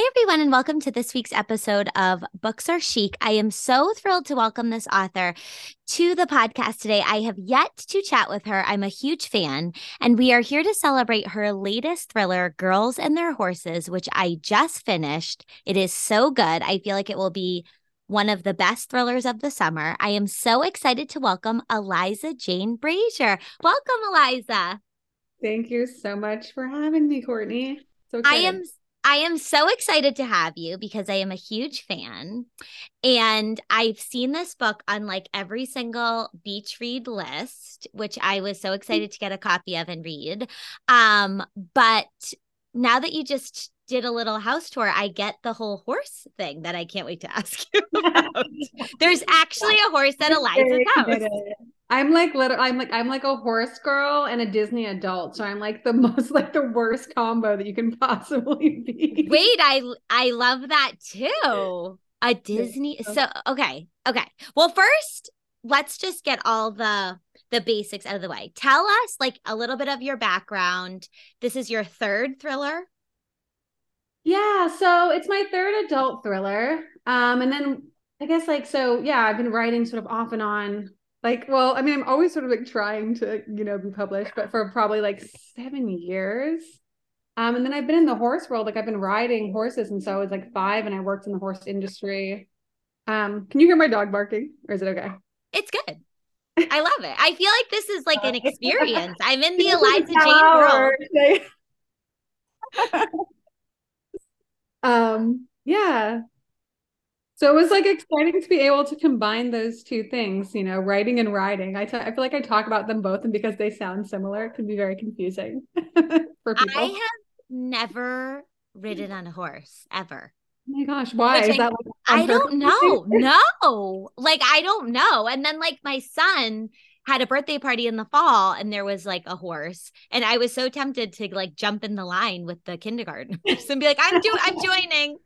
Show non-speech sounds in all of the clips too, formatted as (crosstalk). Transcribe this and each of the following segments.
Hi, everyone, and welcome to this week's episode of Books Are Chic. I am so thrilled to welcome this author to the podcast today. I have yet to chat with her. I'm a huge fan, and we are here to celebrate her latest thriller, Girls and Their Horses, which I just finished. It is so good. I feel like it will be one of the best thrillers of the summer. I am so excited to welcome Eliza Jane Brazier. Welcome, Eliza. Thank you so much for having me, Courtney. So I am I am so excited to have you because I am a huge fan. And I've seen this book on like every single beach read list, which I was so excited to get a copy of and read. Um, but now that you just did a little house tour, I get the whole horse thing that I can't wait to ask you (laughs) about. (laughs) There's actually a horse at Eliza's house. I'm like little I'm like I'm like a horse girl and a Disney adult. So I'm like the (laughs) most like the worst combo that you can (laughs) possibly be. Wait, I I love that too. A Disney so okay. Okay. Well, first, let's just get all the the basics out of the way. Tell us like a little bit of your background. This is your third thriller. Yeah, so it's my third adult thriller. Um and then I guess like so yeah, I've been writing sort of off and on like well i mean i'm always sort of like trying to you know be published but for probably like seven years. Um and then i've been in the horse world. Like i've been riding horses and so i was like five and i worked in the horse industry. Um can you hear my dog barking or is it okay? It's good. I love it. I feel like this is like an experience. I'm in the (laughs) eliza jane world. (laughs) Um yeah so it was like exciting to be able to combine those two things, you know, writing and riding. I, t- I feel like I talk about them both, and because they sound similar, it can be very confusing (laughs) for people. I have never ridden on a horse ever. Oh my gosh, why? Which Is I, that like I don't know. no. Like I don't know. And then like my son had a birthday party in the fall and there was like a horse and I was so tempted to like jump in the line with the kindergartners (laughs) and be like I'm doing I'm (laughs) joining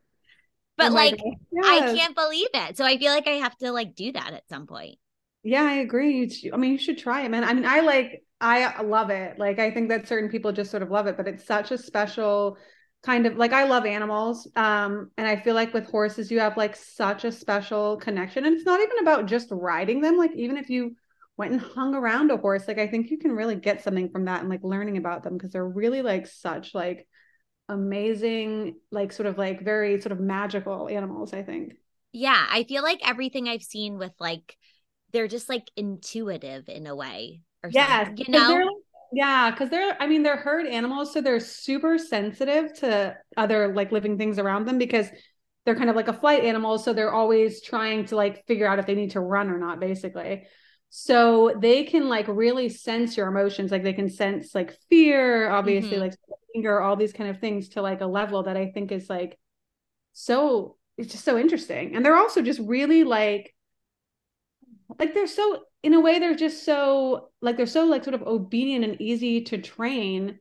but oh like yes. I can't believe it. So I feel like I have to like do that at some point. Yeah, I agree. I mean, you should try it, man. I mean, I like I love it. Like I think that certain people just sort of love it, but it's such a special kind of like I love animals. Um, and I feel like with horses, you have like such a special connection. And it's not even about just riding them. Like even if you went and hung around a horse, like I think you can really get something from that and like learning about them because they're really like such like amazing, like sort of like very sort of magical animals, I think. Yeah, I feel like everything I've seen with like they're just like intuitive in a way or yeah, something, you know? yeah, because they're I mean they're herd animals, so they're super sensitive to other like living things around them because they're kind of like a flight animal, so they're always trying to like figure out if they need to run or not, basically. So they can like really sense your emotions, like they can sense like fear, obviously, mm-hmm. like anger, all these kind of things to like a level that I think is like so it's just so interesting. And they're also just really like like they're so in a way they're just so like they're so like sort of obedient and easy to train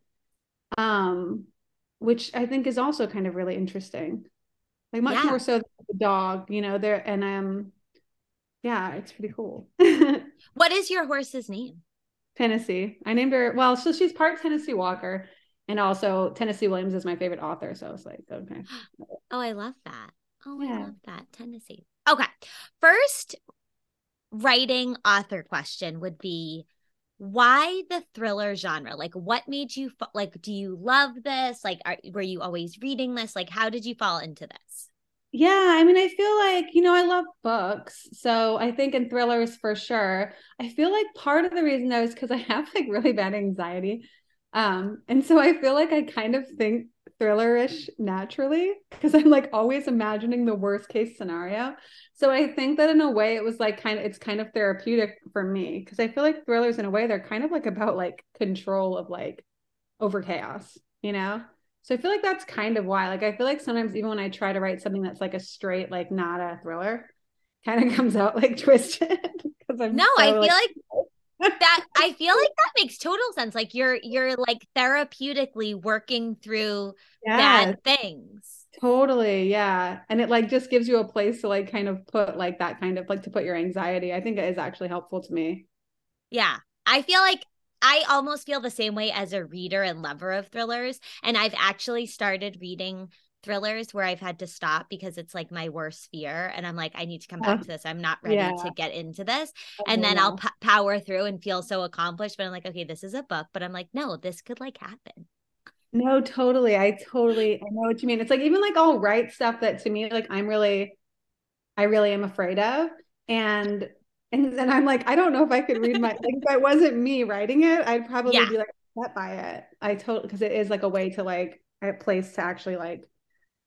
um which I think is also kind of really interesting. Like much yeah. more so than the dog, you know, there and um yeah, it's pretty cool. (laughs) what is your horse's name? Tennessee. I named her well, so she's part Tennessee Walker and also Tennessee Williams is my favorite author. So I was like, okay. (gasps) Oh, I love that. Oh, yeah. I love that. Tennessee. Okay. First writing author question would be why the thriller genre? Like, what made you like? Do you love this? Like, are, were you always reading this? Like, how did you fall into this? Yeah, I mean, I feel like, you know, I love books. So I think in thrillers for sure. I feel like part of the reason though is because I have like really bad anxiety. Um, and so I feel like I kind of think thrillerish naturally because I'm like always imagining the worst case scenario. So I think that in a way it was like kind of it's kind of therapeutic for me because I feel like thrillers in a way they're kind of like about like control of like over chaos, you know? So I feel like that's kind of why. Like I feel like sometimes even when I try to write something that's like a straight like not a thriller, kind of (laughs) comes out like twisted because I'm No, so, I feel like, like that I feel like that makes total sense. Like you're you're like therapeutically working through yes. bad things. Totally, yeah. And it like just gives you a place to like kind of put like that kind of like to put your anxiety. I think it is actually helpful to me. Yeah. I feel like I almost feel the same way as a reader and lover of thrillers. And I've actually started reading thrillers where I've had to stop because it's like my worst fear. And I'm like, I need to come uh-huh. back to this. I'm not ready yeah. to get into this. And then. I'll p- power through and feel so accomplished. But I'm like, okay, this is a book. But I'm like, no, this could like happen. No, totally. I totally I know what you mean. It's like even like I'll write stuff that to me, like I'm really, I really am afraid of. And and then I'm like, I don't know if I could read my like if it wasn't me writing it, I'd probably yeah. be like upset by it. I totally because it is like a way to like a place to actually like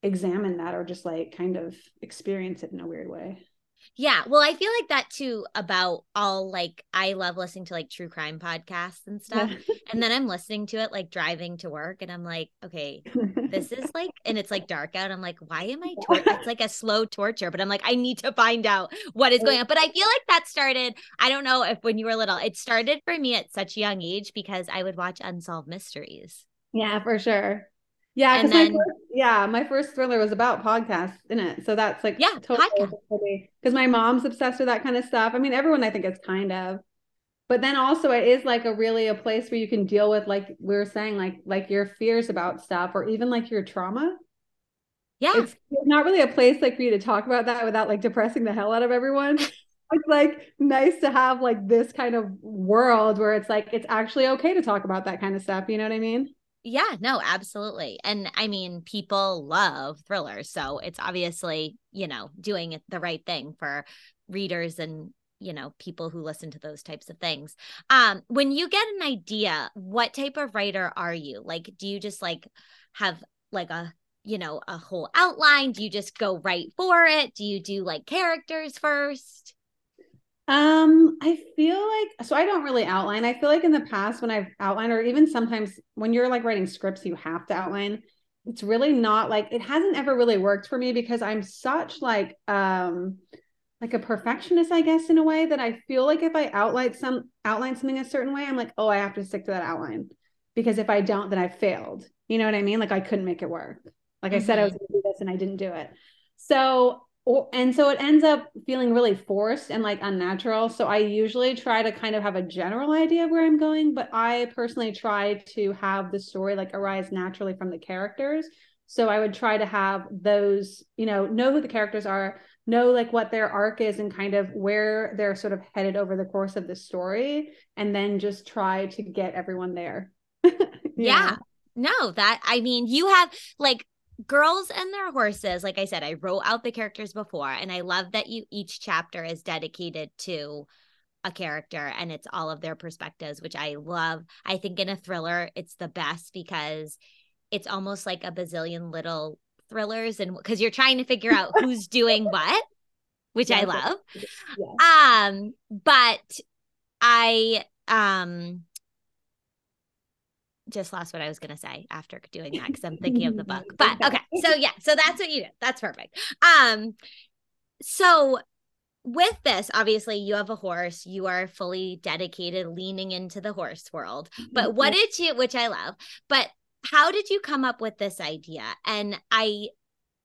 examine that or just like kind of experience it in a weird way. Yeah. Well, I feel like that too about all like I love listening to like true crime podcasts and stuff. Yeah. (laughs) and then I'm listening to it like driving to work and I'm like, okay, this is like and it's like dark out. I'm like, why am I tor-? (laughs) it's like a slow torture, but I'm like, I need to find out what is going on. But I feel like that started, I don't know if when you were little, it started for me at such a young age because I would watch unsolved mysteries. Yeah, for sure. Yeah, because my first, yeah, my first thriller was about podcasts in it, so that's like yeah, totally because my mom's obsessed with that kind of stuff. I mean, everyone I think is kind of, but then also it is like a really a place where you can deal with like we were saying like like your fears about stuff or even like your trauma. Yeah, it's not really a place like for you to talk about that without like depressing the hell out of everyone. (laughs) it's like nice to have like this kind of world where it's like it's actually okay to talk about that kind of stuff. You know what I mean? Yeah, no, absolutely. And I mean, people love thrillers. So it's obviously, you know, doing the right thing for readers and, you know, people who listen to those types of things. Um, when you get an idea, what type of writer are you? Like, do you just like have like a, you know, a whole outline? Do you just go right for it? Do you do like characters first? Um, I feel like so I don't really outline. I feel like in the past when I've outlined, or even sometimes when you're like writing scripts, you have to outline. It's really not like it hasn't ever really worked for me because I'm such like um like a perfectionist, I guess, in a way that I feel like if I outline some outline something a certain way, I'm like, oh, I have to stick to that outline. Because if I don't, then I failed. You know what I mean? Like I couldn't make it work. Like mm-hmm. I said I was mm-hmm. gonna do this and I didn't do it. So or, and so it ends up feeling really forced and like unnatural. So I usually try to kind of have a general idea of where I'm going, but I personally try to have the story like arise naturally from the characters. So I would try to have those, you know, know who the characters are, know like what their arc is and kind of where they're sort of headed over the course of the story, and then just try to get everyone there. (laughs) yeah. No, that I mean, you have like girls and their horses like i said i wrote out the characters before and i love that you each chapter is dedicated to a character and it's all of their perspectives which i love. I think in a thriller it's the best because it's almost like a bazillion little thrillers and because you're trying to figure out (laughs) who's doing what which yeah, i love. yeah. um but i um just lost what I was going to say after doing that because I'm thinking of the book. (laughs) But okay, so yeah, so that's what you did. That's perfect. Um, so with this, obviously, you have a horse. You are fully dedicated, leaning into the horse world. But what did you, which I love, but how did you come up with this idea? And I,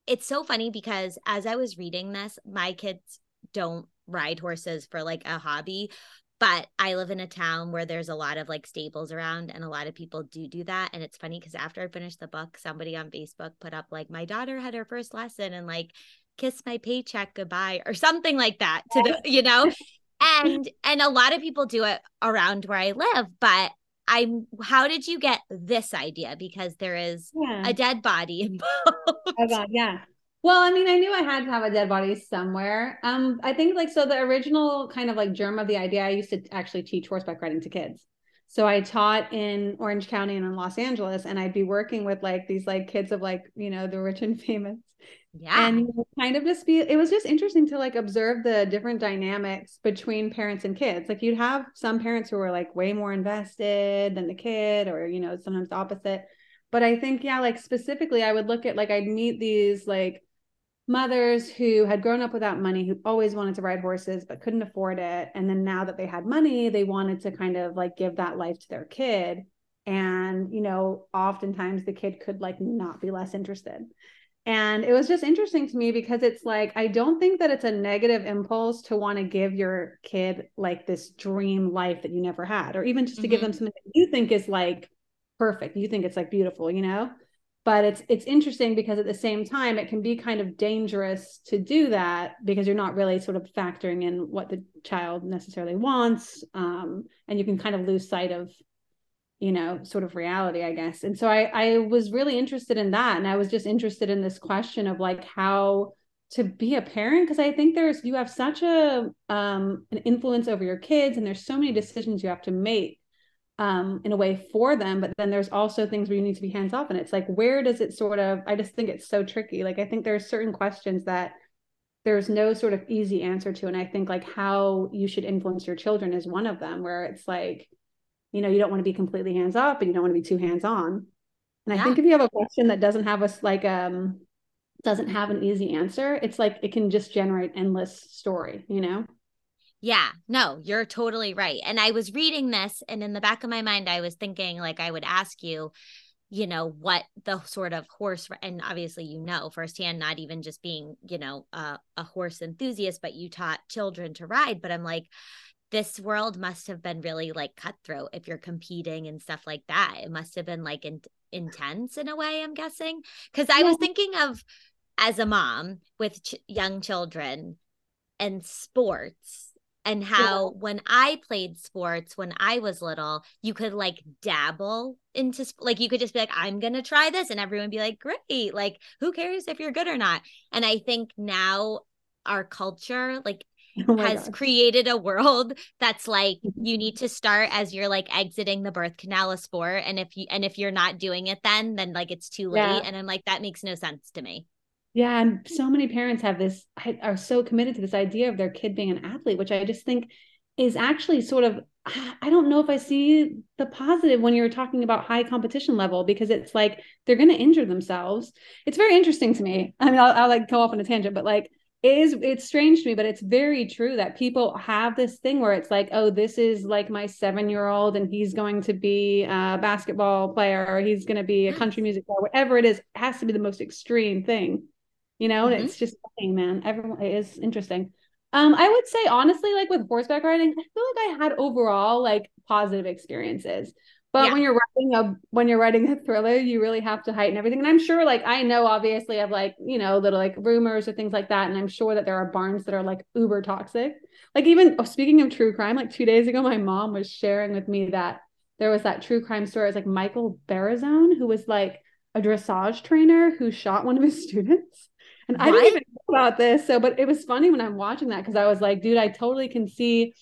it's so funny because as I was reading this, my kids don't ride horses for like a hobby but I live in a town where there's a lot of like stables around and a lot of people do do that and it's funny cuz after I finished the book somebody on Facebook put up like my daughter had her first lesson and like kiss my paycheck goodbye or something like that to the oh. you know? (laughs) And and a lot of people do it around where I live but I'm how did you get this idea? Because there is yeah. a dead body (laughs) involved. Oh god yeah well, I mean, I knew I had to have a dead body somewhere. Um, I think like so the original kind of like germ of the idea, I used to actually teach horseback riding to kids. So I taught in Orange County and in Los Angeles, and I'd be working with like these like kids of like, you know, the rich and (laughs) famous. Yeah. And kind of just be it was just interesting to like observe the different dynamics between parents and kids. Like you'd have some parents who were like way more invested than the kid, or you know, sometimes opposite. But I think, yeah, like specifically, I would look at like I'd meet these like mothers who had grown up without money who always wanted to ride horses but couldn't afford it. And then now that they had money they wanted to kind of like give that life to their kid. And you know oftentimes the kid could like not be less interested. And it was just interesting to me because it's like i don't think that it's a negative impulse to want to give your kid like this dream life that you never had or even just to mm-hmm. give them something that you think is like perfect you think it's like beautiful you know but it's it's interesting because at the same time it can be kind of dangerous to do that because you're not really sort of factoring in what the child necessarily wants um, and you can kind of lose sight of you know sort of reality i guess. And so i i was really interested in that. And i was just interested in this question of like how to be a parent because i think there's you have such a um an influence over your kids and there's so many decisions you have to make um in a way for them but then there's also things where you need to be hands off and it's like where does it sort of i just think it's so tricky. Like i think there's certain questions that there's no sort of easy answer to and i think like how you should influence your children is one of them where it's like you know you don't want to be completely hands off but you don't want to be too hands on. And yeah. i think if you have a question that doesn't have us like um doesn't have an easy answer it's like it can just generate endless story you know yeah, no, you're totally right. And I was reading this, and in the back of my mind, I was thinking, like, I would ask you, you know, what the sort of horse, and obviously, you know, firsthand, not even just being, you know, a, a horse enthusiast, but you taught children to ride. But I'm like, this world must have been really like cutthroat if you're competing and stuff like that. It must have been like in- intense in a way, I'm guessing. Because I was thinking of as a mom with ch- young children and sports and how yeah. when I played sports when I was little, you could like dabble into like you could just be like, I'm gonna try this, and everyone be like, great, like who cares if you're good or not? And I think now our culture, like (laughs) oh has God. created a world that's like (laughs) you need to start as you're like exiting the birth canal of sport and if you and if you're not doing it then then like it's too late yeah. and i'm like that makes no sense to me yeah and so many parents have this are so committed to this idea of their kid being an athlete which i just think is actually sort of (sighs) I don't know if I see the positive when you're talking about high competition level because it's like they're going to injure themselves. It's very interesting to me. I mean, I'll, I'll like go off on a tangent, but like it is it's strange to me but it's very true that people have this thing where it's like oh this is like my seven year old and he's going to be a basketball player or he's going to be a country music star whatever it is it has to be the most extreme thing you know mm-hmm. and it's just man everyone it is interesting um i would say honestly like with horseback riding i feel like i had overall like positive experiences but yeah. when you're writing a when you're writing a thriller, you really have to heighten everything. And I'm sure, like I know, obviously, of like you know little like rumors or things like that. And I'm sure that there are barns that are like uber toxic. Like even oh, speaking of true crime, like two days ago, my mom was sharing with me that there was that true crime story. It's like Michael Barisone, who was like a dressage trainer who shot one of his (laughs) students. And what? I didn't even know about this. So, but it was funny when I'm watching that because I was like, dude, I totally can see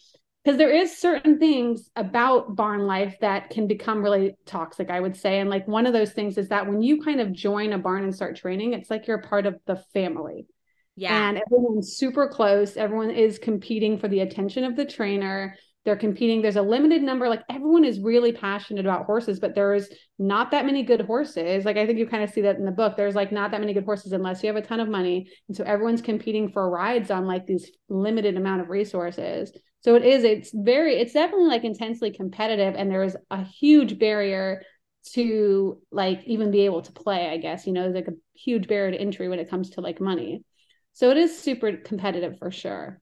because there is certain things about barn life that can become really toxic i would say and like one of those things is that when you kind of join a barn and start training it's like you're part of the family yeah and everyone's super close everyone is competing for the attention of the trainer they're competing there's a limited number like everyone is really passionate about horses but there's not that many good horses like i think you kind of see that in the book there's like not that many good horses unless you have a ton of money and so everyone's competing for rides on like these limited amount of resources so it is, it's very, it's definitely like intensely competitive. And there is a huge barrier to like even be able to play, I guess, you know, like a huge barrier to entry when it comes to like money. So it is super competitive for sure.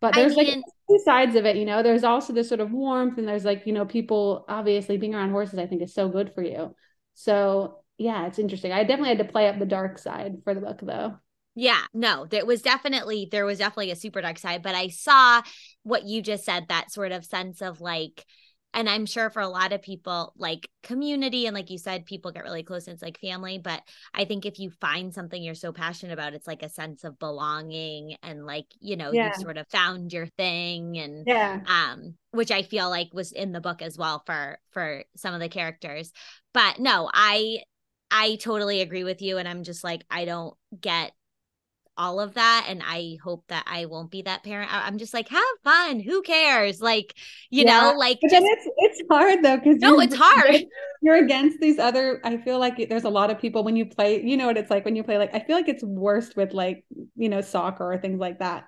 But there's like two sides of it, you know. There's also this sort of warmth, and there's like, you know, people obviously being around horses, I think is so good for you. So yeah, it's interesting. I definitely had to play up the dark side for the book though. Yeah, no, there was definitely there was definitely a super dark side, but I saw what you just said that sort of sense of like and I'm sure for a lot of people like community and like you said people get really close and it's like family, but I think if you find something you're so passionate about it's like a sense of belonging and like, you know, yeah. you sort of found your thing and yeah. um which I feel like was in the book as well for for some of the characters. But no, I I totally agree with you and I'm just like I don't get all of that and i hope that i won't be that parent. I'm just like have fun who cares? Like you yeah. know like just, it's it's hard though because no it's hard. (laughs) you're against these other i feel like there's a lot of people when you play you know what it's like when you play like i feel like it's worst with like you know soccer or things like that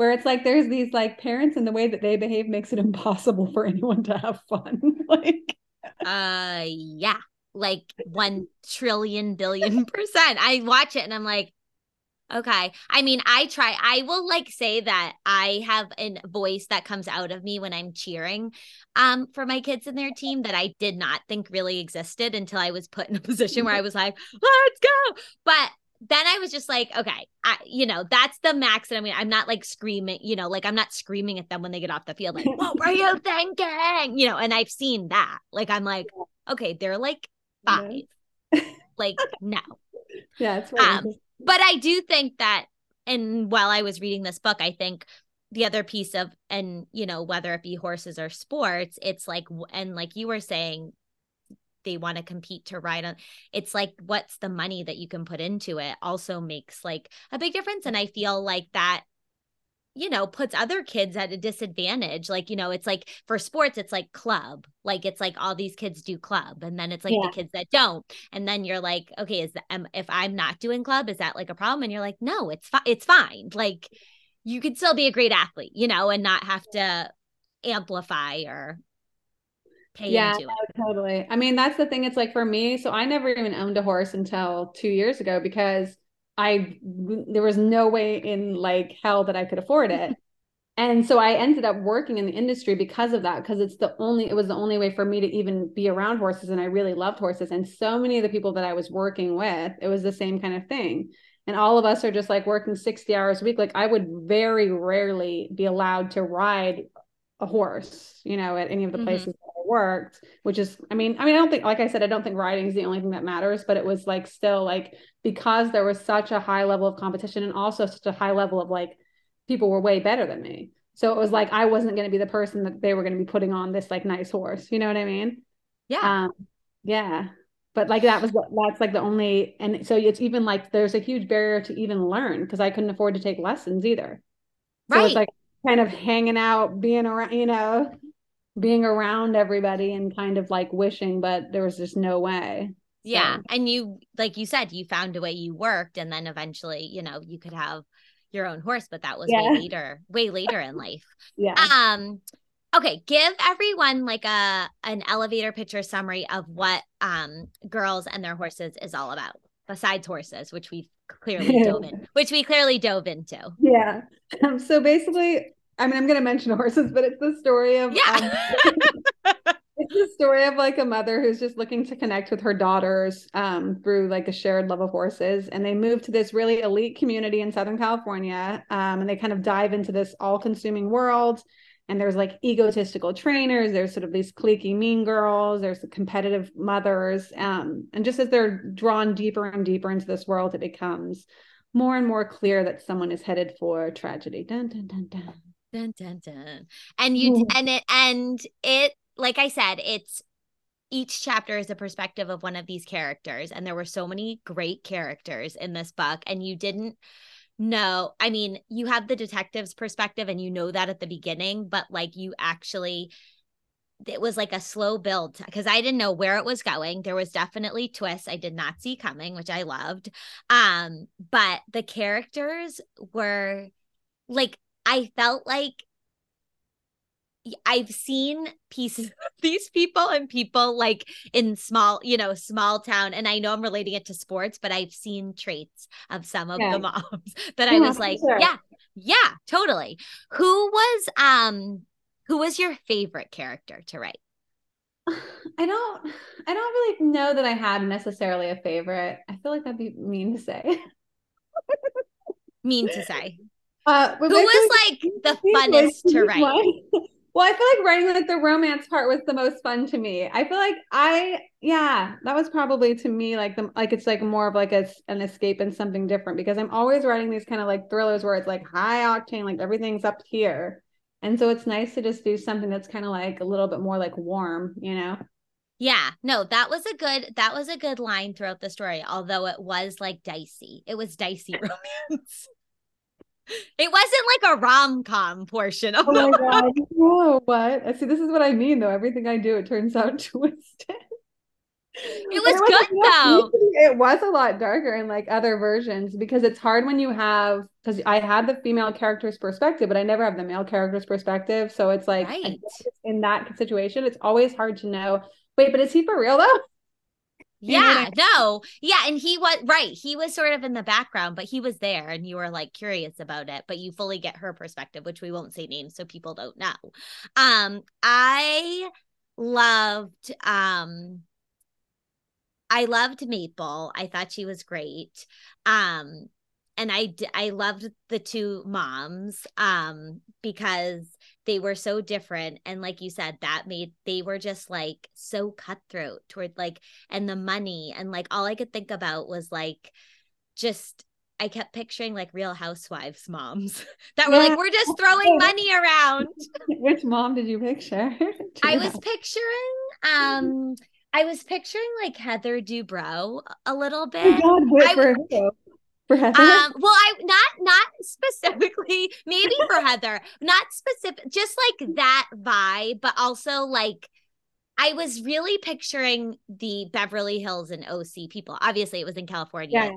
where it's like there's these like parents and the way that they behave makes it (laughs) impossible for anyone to have fun (laughs) like. Uh yeah like 1 trillion billion percent. I watch it and i'm like Okay. I mean, I try, I will like say that I have a voice that comes out of me when I'm cheering um for my kids and their team that I did not think really existed until I was put in a (laughs) position where I was like, let's go. But then I was just like, okay, I, you know, that's the max. And I mean, I'm not like screaming, you know, like I'm not screaming at them when they get off the field, like, what were you (laughs) thinking? You know, and I've seen that. Like, I'm like, okay, they're like five. like, (laughs) no. Yeah, it's really um, but I do think that, and while I was reading this book, I think the other piece of, and you know, whether it be horses or sports, it's like, and like you were saying, they want to compete to ride on it's like what's the money that you can put into it also makes like a big difference. And i feel like that you know puts other kids at a disadvantage like you know it's like for sports it's like club like it's like all these kids do club and then it's like yeah. the kids that don't and then you're like okay is um, if i'm not doing club is that like a problem and you're like no it's fine it's fine like you could still be a great athlete you know and not have to amplify or pay yeah, into it. totally. I mean, that's the thing. It's like for me, so I never even owned a horse until two years ago because I there was no way in like hell that I could afford it. (laughs) and so I ended up working in the industry because of that, because it's the only it was the only way for me to even be around horses. And I really loved horses. And so many of the people that I was working with, it was the same kind of thing. And all of us are just like working 60 hours a week. Like I would very rarely be allowed to ride a horse, you know, at any of the mm-hmm. places I worked, which is, I mean, I mean, I don't think, like I said, I don't think riding is the only thing that matters, but it was like still like because there was such a high level of competition and also such a high level of like people were way better than me. So it was like I wasn't going to be the person that they were going to be putting on this like nice horse. You know what I mean? Yeah. Um, yeah. But like that was that's like the only and so it's even like there's a huge barrier to even learn because I couldn't afford to take lessons either. So right. it's like kind of hanging out, being around, you know, being around everybody and kind of like wishing, but there was just no way. Yeah. And you, like you said, you found a way you worked, and then eventually, you know, you could have your own horse, but that was yeah. way later, way later in life. (laughs) Yeah. Um, okay, give everyone like a an elevator picture summary of what um girls and their horses is all about, besides horses, which we've clearly dove in, (laughs) which we clearly dove into. Yeah. Um, (laughs) so basically, I mean, I'm going to mention (laughs) horses, but it's the story of yeah. Um, (laughs) it's the story of like a mother who's just looking to connect with her daughters um, through like a shared love of horses, and they move to this really elite community in Southern California, um, and they kind of dive into this all-consuming world and there's like egotistical trainers there's sort of these cliquey mean girls there's the competitive mothers um, and just as they're drawn deeper and deeper into this world it becomes more and more clear that someone is headed for tragedy dun dun dun dun dun dun dun and you and it and it like i said it's each chapter is a perspective of one of these characters and there were so many great characters in this book and you didn't no, I mean, you have the detective's perspective and you know that at the beginning, but like you actually it was like a slow build because I didn't know where it was going. There was definitely twists I did not see coming, which I loved. Um, but the characters were like I felt like I've seen pieces (laughs) of these people and people like in small, you know, small town. And I know I'm relating it to sports, but I've seen traits of some of yeah. the moms (laughs) that yeah, I was like, sure. yeah, yeah, totally. Who was um who was your favorite character to write? (sighs) I don't I don't really know that I had necessarily a favorite. I feel like that'd be mean to say. (laughs) mean to say. Uh, Who was like the funnest to write? (laughs) Well, I feel like writing like the romance part was the most fun to me. I feel like I, yeah, that was probably to me like the like it's like more of like a, an escape and something different because I'm always writing these kind of like thrillers where it's like high octane, like everything's up here, and so it's nice to just do something that's kind of like a little bit more like warm, you know. Yeah, no, that was a good that was a good line throughout the story, although it was like dicey. It was dicey (laughs) romance. It wasn't like a rom com portion of oh my god! Oh, what? See, this is what I mean, though. Everything I do, it turns out (laughs) twisted. It was, it was good though. It was a lot darker in like other versions because it's hard when you have because I had the female character's perspective, but I never have the male character's perspective. So it's like right. in that situation, it's always hard to know. Wait, but is he for real though? Yeah, no. Yeah, and he was right. He was sort of in the background, but he was there and you were like curious about it, but you fully get her perspective, which we won't say names so people don't know. Um I loved um I loved Maple. I thought she was great. Um and I I loved the two moms um because they were so different and like you said that made they were just like so cutthroat toward like and the money and like all I could think about was like just I kept picturing like real housewives moms (laughs) that were like, we're just throwing (laughs) money around. Which mom did you picture? (laughs) I was picturing um I was picturing like Heather Dubrow a little bit. Oh God, I, for Heather? Um, well, I not not specifically, maybe for (laughs) Heather, not specific, just like that vibe, but also like I was really picturing the Beverly Hills and OC people. Obviously, it was in California. Yeah.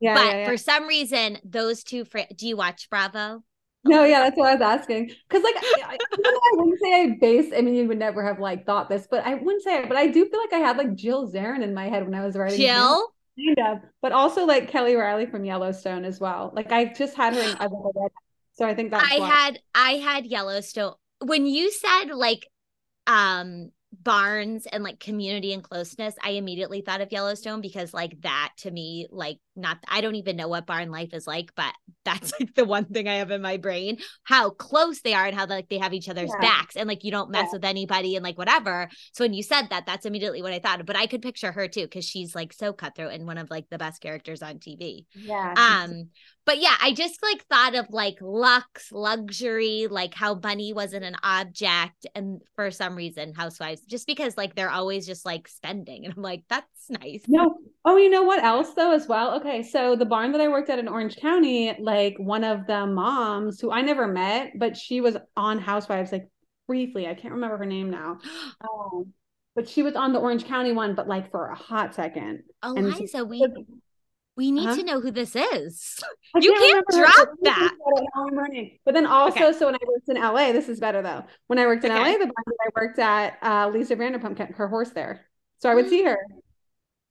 Yeah, but yeah, yeah. for some reason, those two. Fr- Do you watch Bravo? No, yeah, that's what I was asking. Because, like, I, I, wouldn't say I base. I mean, you would never have like thought this, but I wouldn't say. It, but I do feel like I had like Jill Zarin in my head when I was writing. Jill. Kind of, but also like Kelly Reilly from Yellowstone as well. Like I just had her in (gasps) other so I think that I why. had I had Yellowstone when you said like um barns and like community and closeness, I immediately thought of Yellowstone because like that to me, like not I don't even know what barn life is like, but that's like the one thing I have in my brain. How close they are and how like they have each other's yeah. backs and like you don't mess yeah. with anybody and like whatever. So when you said that, that's immediately what I thought. But I could picture her too, because she's like so cutthroat and one of like the best characters on TV. Yeah. Um, but yeah, I just like thought of like lux, luxury, like how Bunny wasn't an object, and for some reason, housewives, just because like they're always just like spending. And I'm like, that's nice. No. Oh, you know what else though, as well? Okay so the barn that I worked at in Orange County, like one of the moms who I never met, but she was on Housewives like briefly. I can't remember her name now. (gasps) Um, but she was on the Orange County one, but like for a hot second. Eliza, we we need uh-huh. to know who this is. I you can't, can't drop that. But then also, okay. so when I worked in LA, this is better though. When I worked in okay. LA, the barn that I worked at, uh, Lisa Vanderpump kept her horse there. So I would see her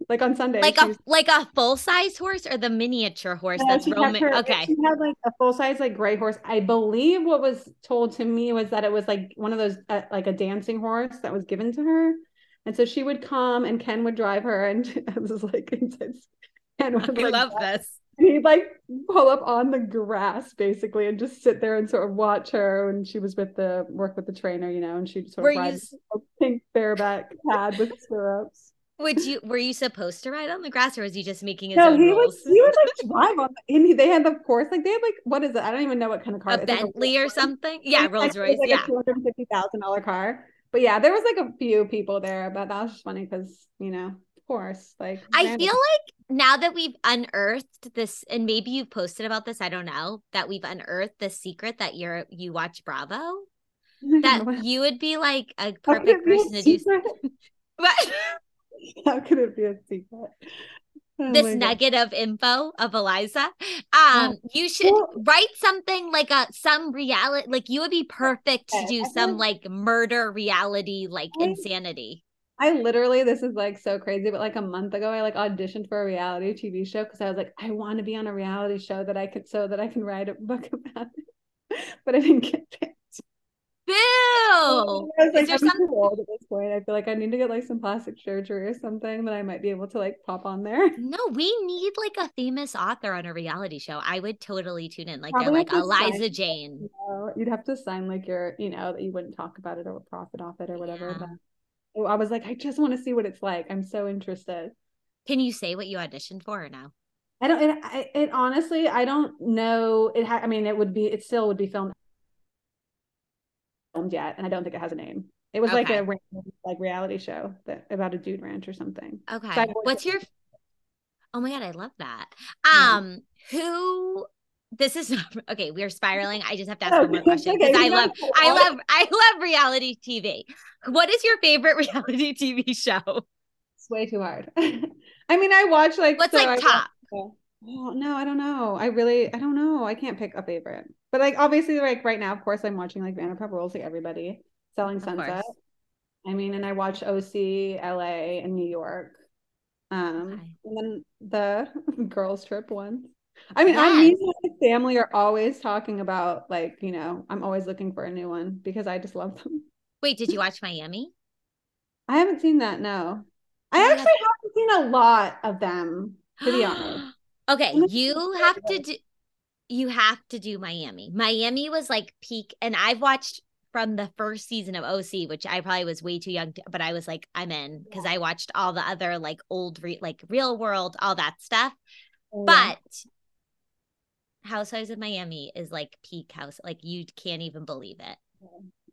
like on Sunday. Like a like a full size horse or the miniature horse yeah, that's roaming. Her, okay. She had like a full size like gray horse. I believe what was told to me was that it was like one of those uh, like a dancing horse that was given to her. And so she would come and Ken would drive her and (laughs) it was like intense. Ken would, I like, love this. And he'd like pull up on the grass basically and just sit there and sort of watch her when she was with the work with the trainer, you know, and she'd sort Were of ride you... a pink bareback pad with stirrups. Would you were you supposed to ride on the grass or was he just making his no, own he rules? Was, he would like drive on the, and he, they had the course like they had like what is it? I don't even know what kind of car. A Bentley like a, or something? Yeah, Rolls Royce. Like yeah, two hundred fifty thousand dollar car. But yeah, there was like a few people there, but that was just funny because you know, of course, like I random. feel like now that we've unearthed this, and maybe you've posted about this, I don't know, that we've unearthed the secret that you're you watch Bravo. (laughs) That you would be like a perfect person to do. (laughs) what? (laughs) How could it be a secret? Oh this nugget God. of info of Eliza. Um, oh. you should well, write something like a some reality like you would be perfect to do some like murder reality like I, insanity. I literally this is like so crazy, but like a month ago I like auditioned for a reality TV show because I was like, I want to be on a reality show that I could so that I can write a book (laughs) about it. but I didn't get picked. Boo! (laughs) I was like, I'm too old at this point. I feel like I need to get like some plastic surgery or something that I might be able to like pop on there. (laughs) No, we need like a famous author on a reality show. I would totally tune in. Like they're like Eliza sign, Jane. You know, you'd have to sign like your, you know, that you wouldn't talk about it or profit off it or whatever. Yeah. But oh, I was like, I just want to see what it's like. I'm so interested. Can you say what you auditioned for or no? I don't. It, it honestly, I don't know. It. Ha- I mean, it would be. It still would be filmed filmed yet, and I don't think it has a name. It was okay. like a like reality show that about a dude ranch or something. Okay. So What's your? Oh my god, I love that. Um, yeah. who? This is (laughs) okay. We're spiraling. I just have to ask one more (laughs) question because okay, I love, I love, I love reality TV. What is your favorite (laughs) reality TV show? It's way too hard. I mean, I watch like what's so like top. oh no, I don't know. I really, I don't know. I can't pick a favorite. But like obviously, like right now, of course, I'm watching like Vanderpump Rules, like everybody selling sunset. I mean, and I watch OC, LA, and New York. Um, Okay. and then the (laughs) girls trip once. I mean, Yes. I mean, my family are always talking about like, you know, I'm always looking for a new one because I just love them. Wait, did you watch Miami? I haven't seen that, no. I yeah. actually haven't seen a lot of them, to be honest. (gasps) okay, you have to do you have to do Miami. Miami was like peak and I've watched from the first season of OC, which I probably was way too young to, but I was like I'm in because I watched all the other like old re- like real world all that stuff. Yeah. But Housewives of Miami is like peak house like you can't even believe it.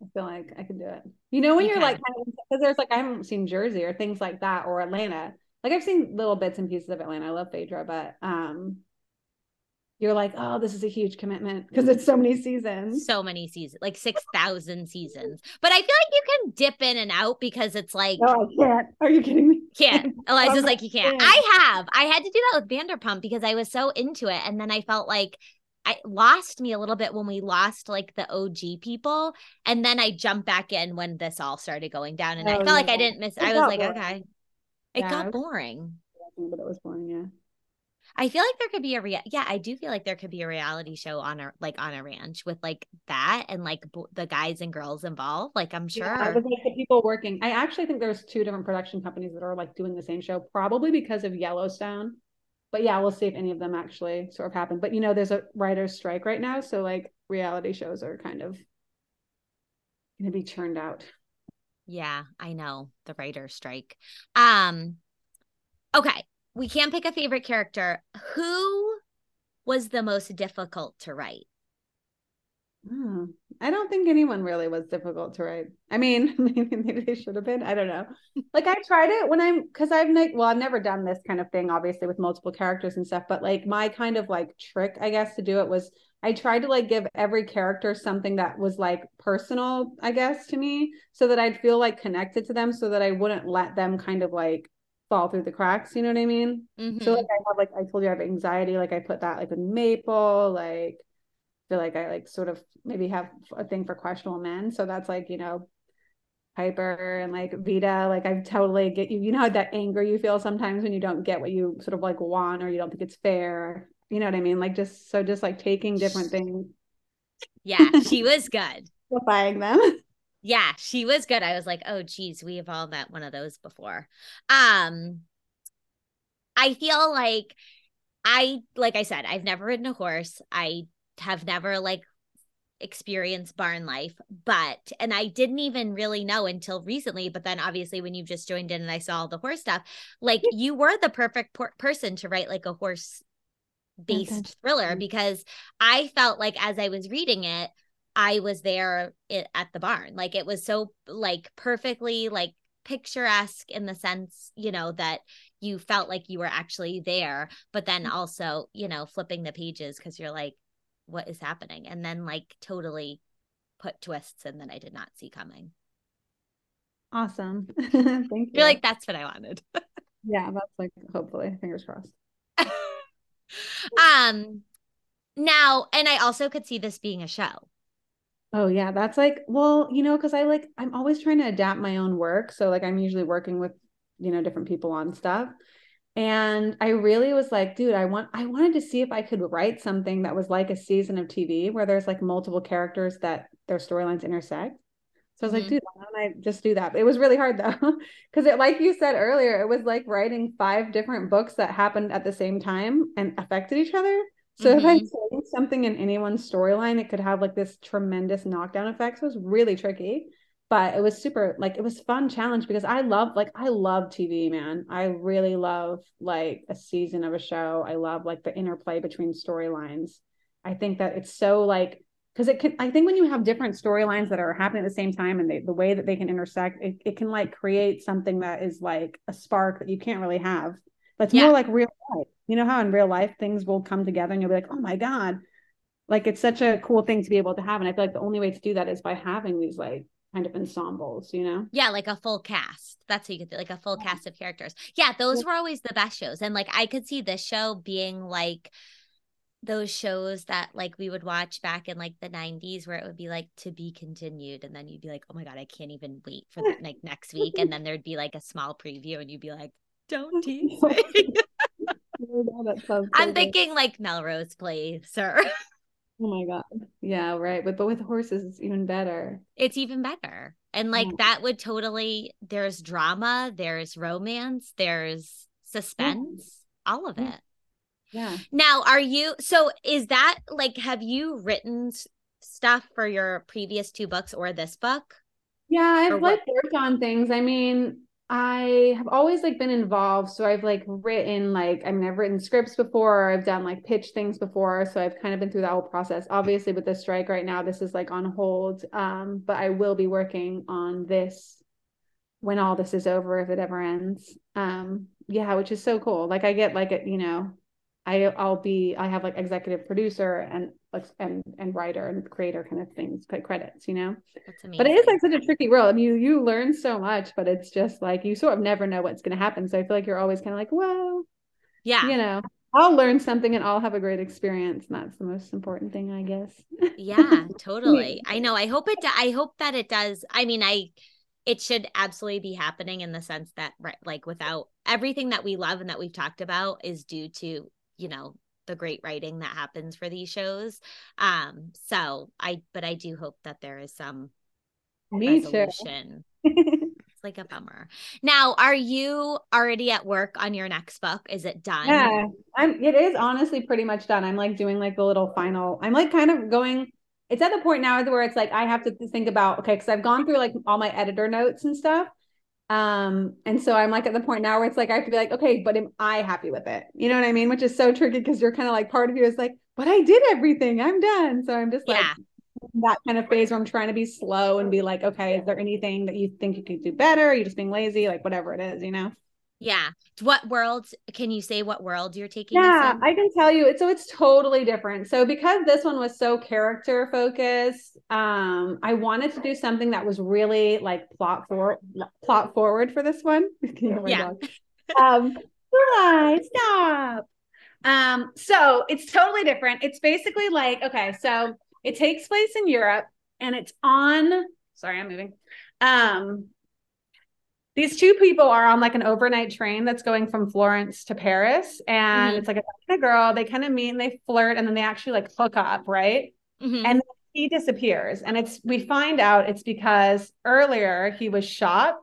I feel like I could do it. You know, when You you're can. like, because there's like, I haven't seen Jersey or things like that or Atlanta. Like I've seen little bits and pieces of Atlanta. I love Phaedra, but um, you're like, oh, this is a huge commitment because it's so many seasons. So many seasons, like 6,000 seasons. But I feel like you can dip in and out because it's like No, I can't. Are you kidding me? can't. (laughs) Eliza's like, you can't. I have. I had to do that with Vanderpump because I was so into it. And then I felt like I lost me a little bit when we lost like the OG people. And then I jumped back in when this all started going down. And I Oh, felt like I didn't miss It I was like, boring. okay. It Yeah, got boring. But it was boring, yeah. I feel like there could be a rea- yeah, I do feel like there could be a reality show on a like on a ranch with like that and like b- the guys and girls involved. Like I'm sure. Yeah, it was like the people working. I actually think there's two different production companies that are like doing the same show, probably because of Yellowstone. But yeah, we'll see if any of them actually sort of happen. But you know, there's a writer's strike right now, so like reality shows are kind of going to be churned out. Yeah, I know the writer's strike. Um, okay, we can't pick a favorite character. Who was the most difficult to write? Hmm. I don't think anyone really was difficult to write. I mean, (laughs) maybe, maybe they should have been. I don't know. Like I tried it when I'm because I've like well, I've never done this kind of thing, obviously, with multiple characters and stuff. But like my kind of like trick, I guess, to do it was I tried to like give every character something that was like personal, I guess, to me, so that I'd feel like connected to them, so that I wouldn't let them kind of like fall through the cracks. You know what I mean? Mhm. So like I have like I told you I have anxiety. Like I put that like in Maple, like feel like I like sort of maybe have a thing for questionable men. So that's like, you know, Piper and like Vita, like I totally get you. You know that anger you feel sometimes when you don't get what you sort of like want or you don't think it's fair. You know what I mean? Like just so just like taking different things, yeah, she (laughs) was good. simplifying them. Yeah, she was good. I was like, oh geez, we have all met one of those before. Um, I feel like I like I said, I've never ridden a horse. I have never like experienced barn life, but and I didn't even really know until recently. But then obviously, when you just joined in and I saw all the horse stuff, like you were the perfect por- person to write like a horse based thriller because I felt like as I was reading it, I was there at the barn. Like it was so like perfectly like picturesque in the sense, you know, that you felt like you were actually there, but then also, you know, flipping the pages because you're like, what is happening? And then like totally put twists and then I did not see coming. Awesome. (laughs) Thank you. You're like, that's what I wanted. (laughs) yeah, that's like hopefully, fingers crossed. (laughs) um now, and I also could see this being a show. Oh yeah, that's like, well, you know, because I like I'm always trying to adapt my own work. So like I'm usually working with, you know, different people on stuff. And I really was like, dude, I want I wanted to see if I could write something that was like a season of TV where there's like multiple characters that their storylines intersect. So I was Mhm. like, dude, why don't I just do that? But it was really hard though. (laughs) Because it like you said earlier, it was like writing five different books that happened at the same time and affected each other. So if I Mhm. changed something in anyone's storyline, it could have like this tremendous knockdown effect. So it was really tricky, but it was super like it was fun challenge because I love like I love TV, man. I really love like a season of a show. I love like the interplay between storylines. I think that it's so like because it can I think when you have different storylines that are happening at the same time and they, the way that they can intersect, it, it can like create something that is like a spark that you can't really have. That's Yeah. more like real life. You know how in real life things will come together and you'll be like, oh my God. Like it's such a cool thing to be able to have. And I feel like the only way to do that is by having these like kind of ensembles, you know? Yeah, like a full cast. That's what you could do, like a full cast of characters. Yeah, those were always the best shows. And like I could see this show being like those shows that like we would watch back in like the 90s where it would be like to be continued and then you'd be like oh my god i can't even wait for the, (laughs) like next week and then there'd be like a small preview and you'd be like Don't (laughs) tease me. (laughs) Oh, that sounds so I'm thinking like Melrose Place or (laughs) Oh my god. Yeah, right. But but with horses, it's even better. it's even better. And like Yeah. that would totally there's drama, there's romance, there's suspense, all of it. Yeah. Now, are you so is that like have you written stuff for your previous two books or this book? Yeah, I've like worked on things. I mean, I have always like been involved. So I've like written like I mean, I've written scripts before, I've done like pitch things before. So I've kind of been through that whole process. Obviously, with the strike right now, this is like on hold. Um, but I will be working on this when all this is over, if it ever ends. Um, yeah, which is so cool. Like I get like a, you know, I I'll be I have like executive producer and and and writer and creator kind of things, like credits, you know. But it is like such a tricky world I mean, you you learn so much, but it's just like you sort of never know what's going to happen. So I feel like you're always kind of like, well, yeah. you know, I'll learn something and I'll have a great experience, and that's the most important thing, I guess. Yeah, (laughs) totally. I know. I hope it do- I hope that it does. I mean, I it should absolutely be happening in the sense that right like without everything that we love and that we've talked about is due to, you know, the great writing that happens for these shows. Um so I but I do hope that there is some Me too. resolution. (laughs) It's like a bummer. Now, are you already at work on your next book? Is it done? yeah, I'm. It is honestly pretty much done. I'm like doing like the little final. I'm like kind of going. It's at the point now where it's like I have to think about okay, because I've gone through like all my editor notes and stuff. Um, and so I'm like at the point now where it's like I have to be like, okay, but am I happy with it? You know what I mean? Which is so tricky because you're kind of like part of you is like, but I did everything. I'm done. So I'm just like Yeah. that kind of phase where I'm trying to be slow and be like, okay, is there anything that you think you could do better? Are you just being lazy? Like whatever it is, you know? Yeah. What world can you say what world you're taking Yeah? I can tell you. It's so it's totally different. So because this one was so character focused, um, I wanted to do something that was really like plot for plot forward for this one. (laughs) Can you hear my Yeah. Um, stop. Um, so it's totally different. It's basically like okay, so it takes place in Europe, and it's on. Sorry, I'm moving. Um, these two people are on like an overnight train that's going from Florence to Paris, and Mhm. it's like a, and a girl. They kind of meet and they flirt, and then they actually like hook up, right? Mhm. And he disappears, and it's we find out it's because earlier he was shot,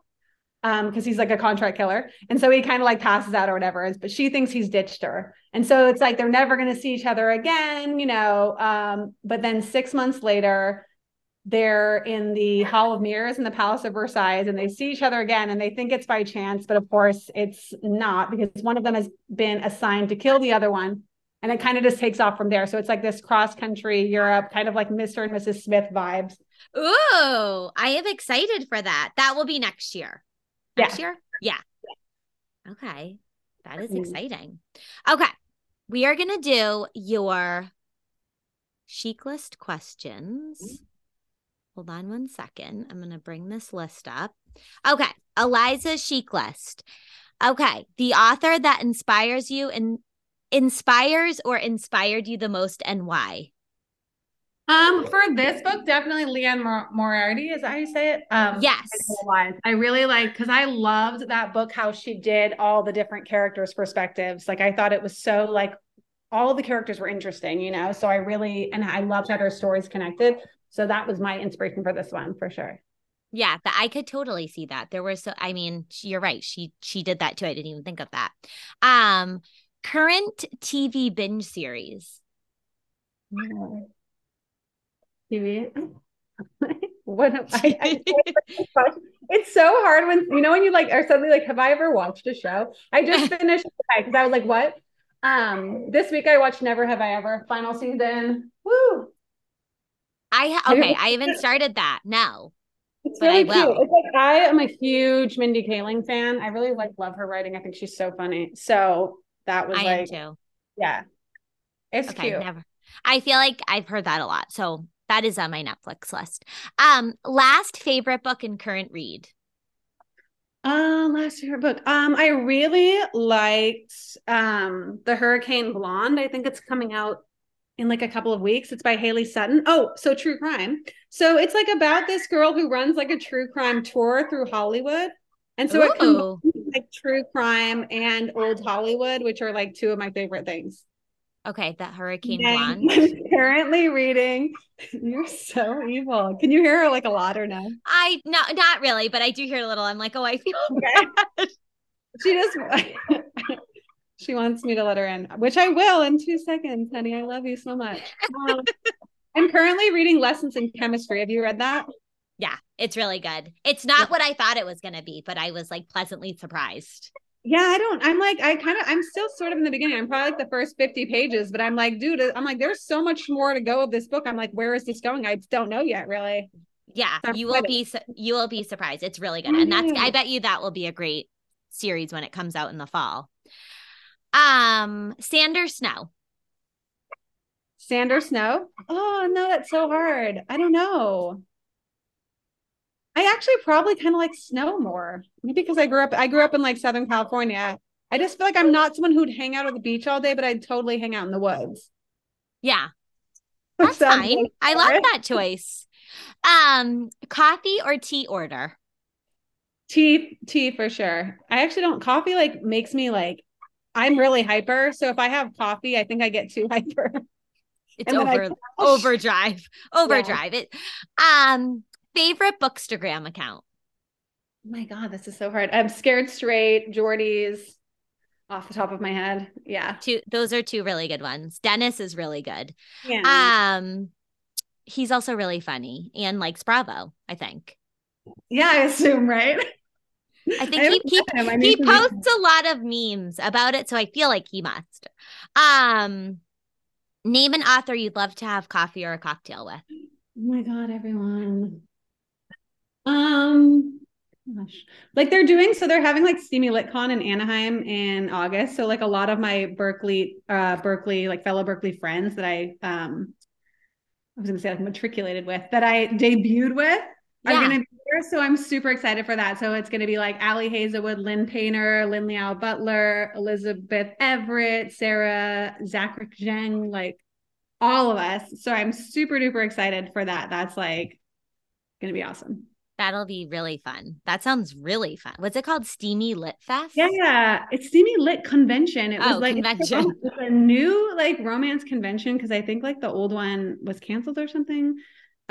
um, because he's like a contract killer, and so he kind of like passes out or whatever. But she thinks he's ditched her, and so it's like they're never going to see each other again, you know. Um, but then six months later they're in the Hall of Mirrors in the Palace of Versailles and they see each other again and they think it's by chance, but of course it's not because one of them has been assigned to kill the other one. And it kind of just takes off from there. So it's like this cross country Europe, kind of like Mr. and Mrs. Smith vibes. Ooh, I am excited for that. That will be next year. Yeah. Next year? Yeah. Okay. That is Mm. exciting. Okay. We are going to do your chic list questions. Hold on one second. I'm going to bring this list up. Okay. Eliza chic list. Okay. The author that inspires you and inspires or inspired you the most and why? Um, for this book, definitely Liane Mor- Moriarty, is that how you say it? Um, Yes. I I really like because I loved that book how she did all the different characters' perspectives. Like I thought it was so like all the characters were interesting, you know. So I really and I loved how her stories connected. So that was my inspiration for this one for sure. Yeah, that I could totally see that. There was so I mean, you're right. She she did that too. I didn't even think of that. Um current TV binge series. TV. (laughs) what I, I (laughs) it's so hard when you know when you like are suddenly like, have I ever watched a show? I just (laughs) finished because I was like, what? Um, this week I watched Never Have I Ever final season. Woo! I okay, I haven't started that. No. It's But I really cute. It's like I am a huge Mindy Kaling fan. I really like love her writing. I think she's so funny. So that was I like, too. yeah, it's Okay, cute. never. I feel like I've heard that a lot. So that is on my Netflix list. Um last favorite book and current read. Um, last favorite book. Um, I really liked um The Hurricane Blonde. I think it's coming out in like a couple of weeks. It's by Haley Sutton. Oh, so true crime. So it's like about this girl who runs like a true crime tour through Hollywood. And so it Ooh. combines like true crime and old Hollywood, which are like two of my favorite things. Okay, that Hurricane And Blonde. I'm currently reading. (laughs) You're so evil. Can you hear her like a lot or no? I no, not really, but I do hear a little. I'm like, oh, I feel Okay. she just (laughs) she wants me to let her in, which I will in two seconds, honey. I love you so much. Um, (laughs) I'm currently reading Lessons in Chemistry. Have you read that? Yeah, it's really good. It's not Yeah. what I thought it was going to be, but I was like pleasantly surprised. Yeah, I don't. I'm like, I kind of, I'm still sort of in the beginning. I'm probably like the first 50 pages, but I'm like, dude, I'm like, there's so much more to go of this book. I'm like, where is this going? I don't know yet, really. Yeah, I'm you will be su- you will be surprised. It's really good. And that's I bet you that will be a great series when it comes out in the fall. Um, Sander Snow. Sand or snow? Oh no, that's so hard. I don't know. I actually probably kind of like snow more. Maybe because I grew up, I grew up in like Southern California. I just feel like I'm not someone who'd hang out at the beach all day, but I'd totally hang out in the woods. Yeah, (laughs) that's Sounds fine. like I love that choice. Um, coffee or tea order? Tea, tea for sure. I actually don't. Coffee like makes me like, I'm really hyper. So if I have coffee, I think I get too (laughs) hyper. It's And I over crash. (laughs) (laughs) overdrive. Overdrive it. Um, favorite bookstagram account. Oh my God, this is so hard. I'm scared straight, Jordy's off the top of my head. Yeah. Two those are two really good ones. Dennis is really good. Yeah. Um he's also really funny and likes Bravo, I think. yeah, I assume, right? I think I he he. I he need to meet him. posts a lot of memes about it, so I feel like he must. Um name an author you'd love to have coffee or a cocktail with. Oh my God, everyone. Um, gosh, like they're doing, so they're having like Steamy LitCon in Anaheim in August. So like a lot of my Berkley, uh, Berkley, like fellow Berkley friends that I, um, I was gonna say like matriculated with that I debuted with are gonna. So I'm super excited for that. So it's gonna be like Ali Hazelwood, Lynn Painter, Lynn Liao Butler, Elizabeth Everett, Sarah, Zachrich Jeng, like all of us. So I'm super duper excited for that. That's like gonna be awesome. That'll be really fun. That sounds really fun. What's it called? Steamy Lit Fest? Yeah, it's Steamy Lit Convention. It was Oh, like convention. It's a new like romance convention because I think like the old one was canceled or something.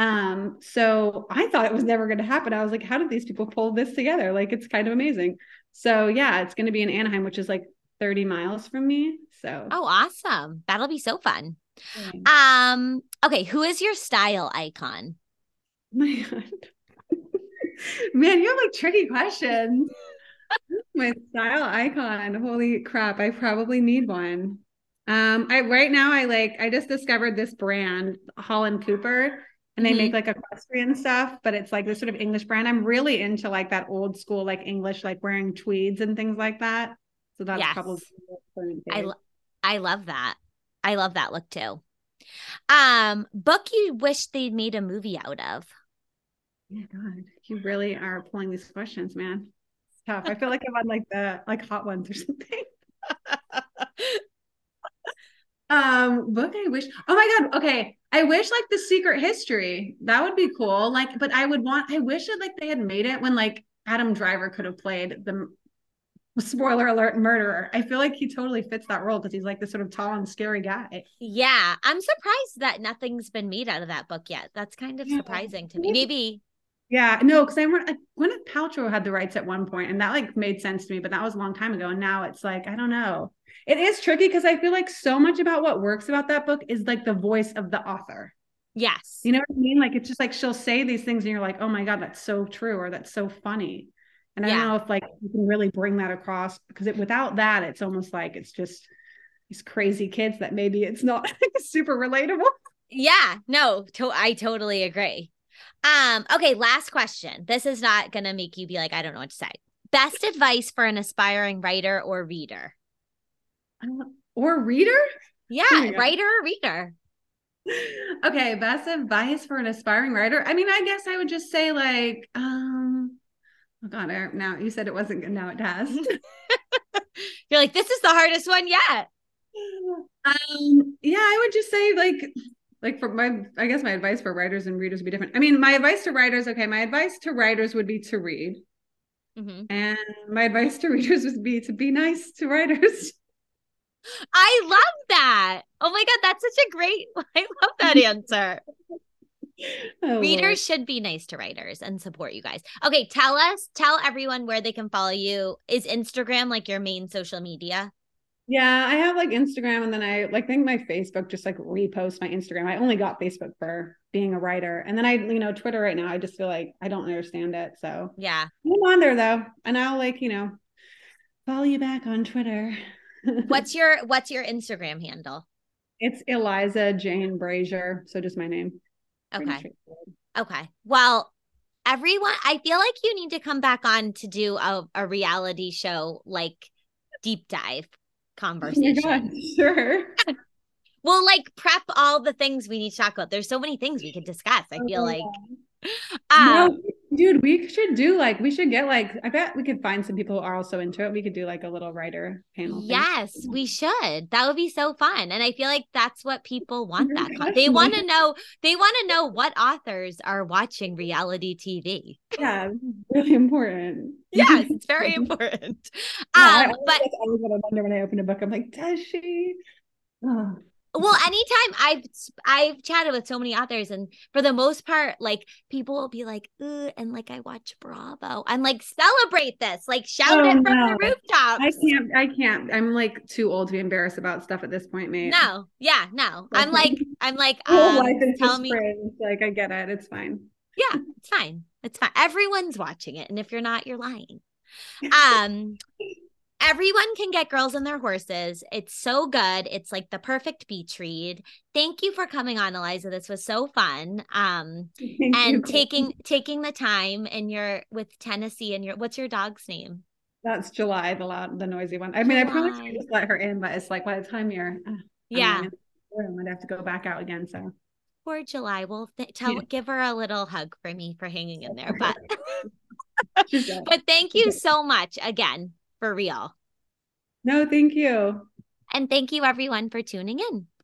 Um, so I thought it was never going to happen. I was like, how did these people pull this together? Like, it's kind of amazing. So yeah, it's going to be in Anaheim, which is like 30 miles from me. So Oh, awesome. That'll be so fun. Um, okay, who is your style icon? (laughs) my God. Man, you have like tricky questions. (laughs) My style icon. Holy crap. I probably need one. Um, I right now I like I just discovered this brand, Holland Cooper, and they Mhm. make like equestrian stuff, but it's like this sort of English brand. I'm really into like that old school, like English, like wearing tweeds and things like that. So that's Yes. probably I lo- I love that. I love that look too. Um, book you wish they'd made a movie out of. Yeah, God, you really are pulling these questions, man. It's tough. I feel like I'm on like the like hot ones or something. (laughs) Um, book I wish. Oh my God. Okay. I wish like the secret history. That would be cool. Like, but I would want, I wish that like they had made it when like Adam Driver could have played the spoiler alert murderer. I feel like he totally fits that role because he's like this sort of tall and scary guy. Yeah, I'm surprised that nothing's been made out of that book yet. That's kind of Yeah. surprising to me. Maybe Yeah, no, because I remember like, Gwyneth Paltrow had the rights at one point, and that like made sense to me, but that was a long time ago. And now it's like, I don't know. It is tricky because I feel like so much about what works about that book is like the voice of the author. yes. You know what I mean? Like it's just like she'll say these things and you're like, oh my God, that's so true, or that's so funny. And I don't know if like you can really bring that across because it, without that, it's almost like it's just these crazy kids that maybe it's not (laughs) super relatable. Yeah, no, to- I totally agree. Um, okay, last question. This is not gonna make you be like, I don't know what to say. Best advice for an aspiring writer or reader? Or reader? Yeah, Oh writer or reader. (laughs) okay, best advice for an aspiring writer. I mean, I guess I would just say like, um, oh God, I, now you said it wasn't good. Now it has. (laughs) You're like, this is the hardest one yet. (laughs) um, yeah, I would just say like, like for my, I guess my advice for writers and readers would be different. I mean, my advice to writers, okay, my advice to writers would be to read. Mm-hmm. And my advice to (laughs) readers would be to be nice to writers. I love that. Oh my God, that's such a great, (laughs) I love that answer. (laughs) oh, readers Lord. should be nice to writers and support you guys. Okay, tell us, tell everyone where they can follow you. Is Instagram like your main social media? Yeah, I have like Instagram and then I like think my Facebook just like repost my Instagram. I only got Facebook for being a writer. And then I, you know, Twitter right now, I just feel like I don't understand it. So yeah. I'm on there though. And I'll like, you know, follow you back on Twitter. (laughs) what's your what's your Instagram handle? It's Eliza Jane Brazier. So just my name. Okay. Okay. Well, everyone, I feel like you need to come back on to do a, a reality show like deep dive conversation. Oh God, sure. (laughs) we'll like prep all the things we need to talk about. There's so many things we could discuss. I feel oh, like um, no, dude, we should do like we should get like I bet we could find some people who are also into it. We could do like a little writer panel. Yes, thing. we should. That would be so fun. And I feel like that's what people want (laughs) that con- they want to know they want to know what authors are watching reality TV. Yeah, really important. (laughs) yes, (laughs) it's very important. Yeah, um, but always what I wonder when I open a book. I'm like, does she? Oh well anytime i've i've chatted with so many authors and for the most part like people will be like and like i watch bravo i'm like celebrate this like shout oh, it from no. the rooftop i can't i can't. I'm like too old to be embarrassed about stuff at this point mate no. Yeah no. I'm like i'm like (laughs) um, life is tell me like i get it. It's fine. Yeah it's fine. It's fine. Everyone's watching it and if you're not you're lying. Um everyone can get girls and their horses. It's so good. It's like the perfect beach read. Thank you for coming on, Eliza. This was so fun. Um Thank and you. taking taking the time and you're with Tennessee and your what's your dog's name? That's July, the loud, the noisy one. I mean, July. I promised to just let her in, but it's like by the time you're uh, yeah, I'm gonna have to go back out again. So poor July. Well, th- tell yeah. give her a little hug for me for hanging in there. But (laughs) (laughs) but thank you so much again for real. No, thank you. And thank you everyone for tuning in.